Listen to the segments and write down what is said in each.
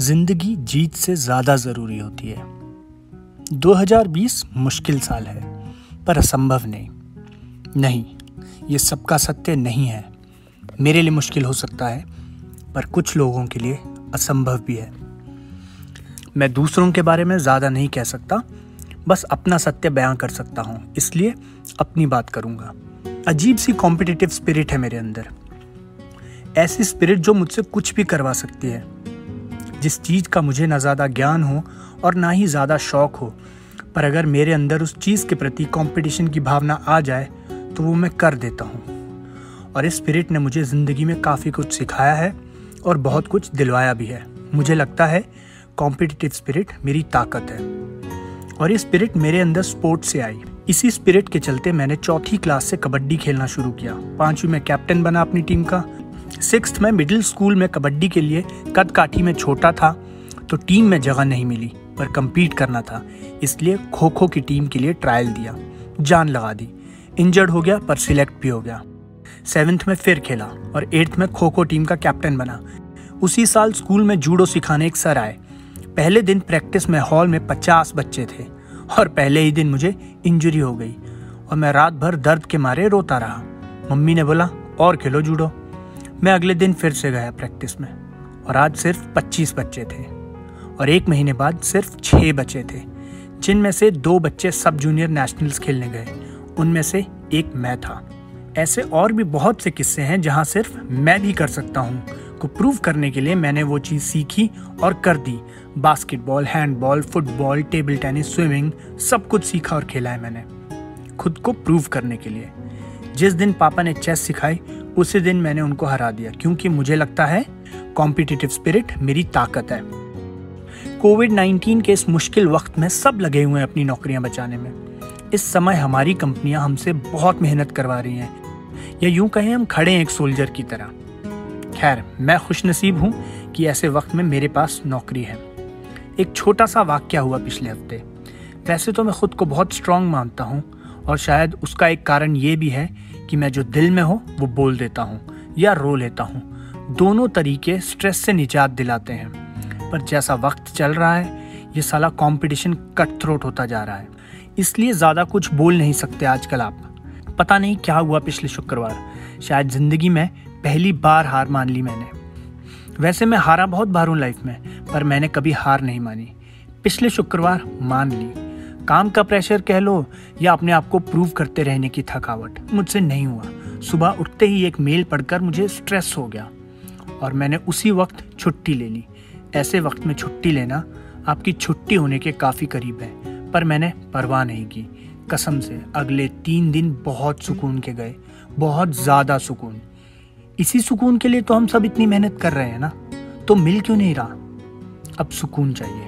ज़िंदगी जीत से ज़्यादा ज़रूरी होती है। 2020 मुश्किल साल है, पर असंभव नहीं। नहीं, ये सबका सत्य नहीं है। मेरे लिए मुश्किल हो सकता है, पर कुछ लोगों के लिए असंभव भी है। मैं दूसरों के बारे में ज़्यादा नहीं कह सकता, बस अपना सत्य बयां कर सकता हूँ, इसलिए अपनी बात करूँगा। अजीब सी कॉम्पिटिटिव स्पिरिट है मेरे अंदर। ऐसी स्पिरिट जो मुझसे कुछ भी करवा सकती है। जिस चीज़ का मुझे ना ज़्यादा ज्ञान हो और ना ही ज़्यादा शौक हो। पर अगर मेरे अंदर उस चीज़ के प्रति कंपटीशन की भावना आ जाए तो वो मैं कर देता हूँ। और इस स्पिरिट ने मुझे ज़िंदगी में काफ़ी कुछ सिखाया है और बहुत कुछ दिलवाया भी है। मुझे लगता है कॉम्पिटिटिव स्पिरिट मेरी ताकत है। और ये स्पिरिट मेरे अंदर स्पोर्ट से आई। इसी स्पिरिट के चलते मैंने चौथी क्लास से कबड्डी खेलना शुरू किया। पांचवी में कैप्टन बना अपनी टीम का। सिक्स में मिडिल स्कूल में कबड्डी के लिए कद काठी में छोटा था तो टीम में जगह नहीं मिली, पर कम्पीट करना था, इसलिए खो खो की टीम के लिए ट्रायल दिया, जान लगा दी इंजर्ड हो गया, पर सिलेक्ट भी हो गया। सेवेंथ में फिर खेला और एट्थ में खो खो टीम का कैप्टन बना। उसी साल स्कूल में जूडो सिखाने एक सर आए। पहले दिन प्रैक्टिस में हॉल में पचास बच्चे थे और पहले ही दिन मुझे इंजरी हो गई और मैं रात भर दर्द के मारे रोता रहा। मम्मी ने बोला, और खेलो जूडो। मैं अगले दिन फिर से गया प्रैक्टिस में, और आज सिर्फ़ 25 बच्चे थे, और एक महीने बाद सिर्फ़ छः बच्चे थे, जिनमें से दो बच्चे सब जूनियर नेशनल्स खेलने गए, उनमें से एक मैं था। ऐसे और भी बहुत से किस्से हैं जहाँ सिर्फ़ मैं भी कर सकता हूँ, को प्रूव करने के लिए मैंने वो चीज़ सीखी और कर दी। Basketball, handball, football, table tennis, swimming, सब कुछ सीखा और खेला है मैंने, खुद को प्रूव करने के लिए। जिस दिन पापा ने चेस सिखाई उसी दिन मैंने उनको हरा दिया, क्योंकि मुझे लगता है कॉम्पिटिटिव स्पिरिट मेरी ताकत है। कोविड 19 के इस मुश्किल वक्त में सब लगे हुए हैं अपनी नौकरियाँ बचाने में। इस समय हमारी कंपनियाँ हमसे बहुत मेहनत करवा रही हैं। या यूँ कहें, हम खड़े हैं एक सोल्जर की तरह। खैर, मैं खुशनसीब हूँ कि ऐसे वक्त में मेरे पास नौकरी है। एक छोटा सा वाक्य हुआ पिछले हफ़्ते। वैसे तो मैं खुद को बहुत स्ट्रांग मानता हूँ, और शायद उसका एक कारण ये भी है कि मैं जो दिल में हो, वो बोल देता हूँ या रो लेता हूँ। दोनों तरीके स्ट्रेस से निजात दिलाते हैं। पर जैसा वक्त चल रहा है, ये साला कंपटीशन कट थ्रोट होता जा रहा है। इसलिए ज़्यादा कुछ बोल नहीं सकते आजकल आप। पता नहीं क्या हुआ पिछले शुक्रवार। शायद ज़िंदगी में पहली बार हार मान ली मैंने। वैसे मैं हारा बहुत बार हूँ लाइफ में, पर मैंने कभी हार नहीं मानी। पिछले शुक्रवार मान ली। काम का प्रेशर कह लो या अपने आप को प्रूव करते रहने की थकावट, मुझसे नहीं हुआ। सुबह उठते ही एक मेल पढ़कर मुझे स्ट्रेस हो गया और मैंने उसी वक्त छुट्टी ले ली। ऐसे वक्त में छुट्टी लेना आपकी छुट्टी होने के काफ़ी करीब है, पर मैंने परवाह नहीं की। कसम से, अगले तीन दिन बहुत सुकून के गए, बहुत ज़्यादा सुकून। इसी सुकून के लिए तो हम सब इतनी मेहनत कर रहे हैं ना? तो मिल क्यों नहीं रहा? अब सुकून चाहिए।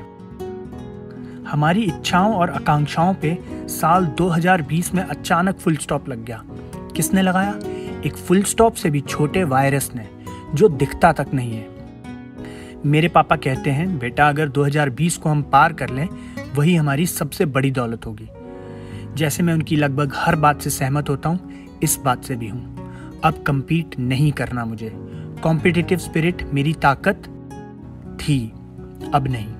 हमारी इच्छाओं और आकांक्षाओं पे साल 2020 में अचानक फुल स्टॉप लग गया। किसने लगाया? एक फुल स्टॉप से भी छोटे वायरस ने, जो दिखता तक नहीं है। मेरे पापा कहते हैं, बेटा, अगर 2020 को हम पार कर लें, वही हमारी सबसे बड़ी दौलत होगी। जैसे मैं उनकी लगभग हर बात से सहमत होता हूँ, इस बात से भी हूँ। अब कम्पीट नहीं करना मुझे। कॉम्पिटिटिव स्पिरिट मेरी ताकत थी, अब नहीं।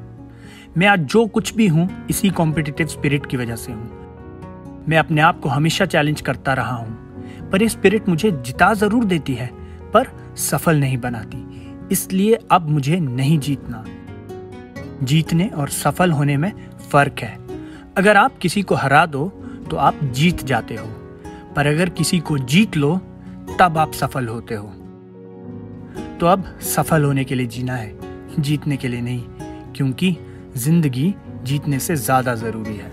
मैं आज जो कुछ भी हूँ, इसी कॉम्पिटिटिव स्पिरिट की वजह से हूँ। मैं अपने आप को हमेशा चैलेंज करता रहा हूँ। पर यह स्पिरिट मुझे जिता ज़रूर देती है, पर सफल नहीं बनाती। इसलिए अब मुझे नहीं जीतना। जीतने और सफल होने में फ़र्क है। अगर आप किसी को हरा दो तो आप जीत जाते हो। पर अगर किसी को जीत लो, तब आप सफल होते हो। तो अब सफल होने के लिए जीना है, जीतने के लिए नहीं, क्योंकि ज़िंदगी जीतने से ज़्यादा ज़रूरी है।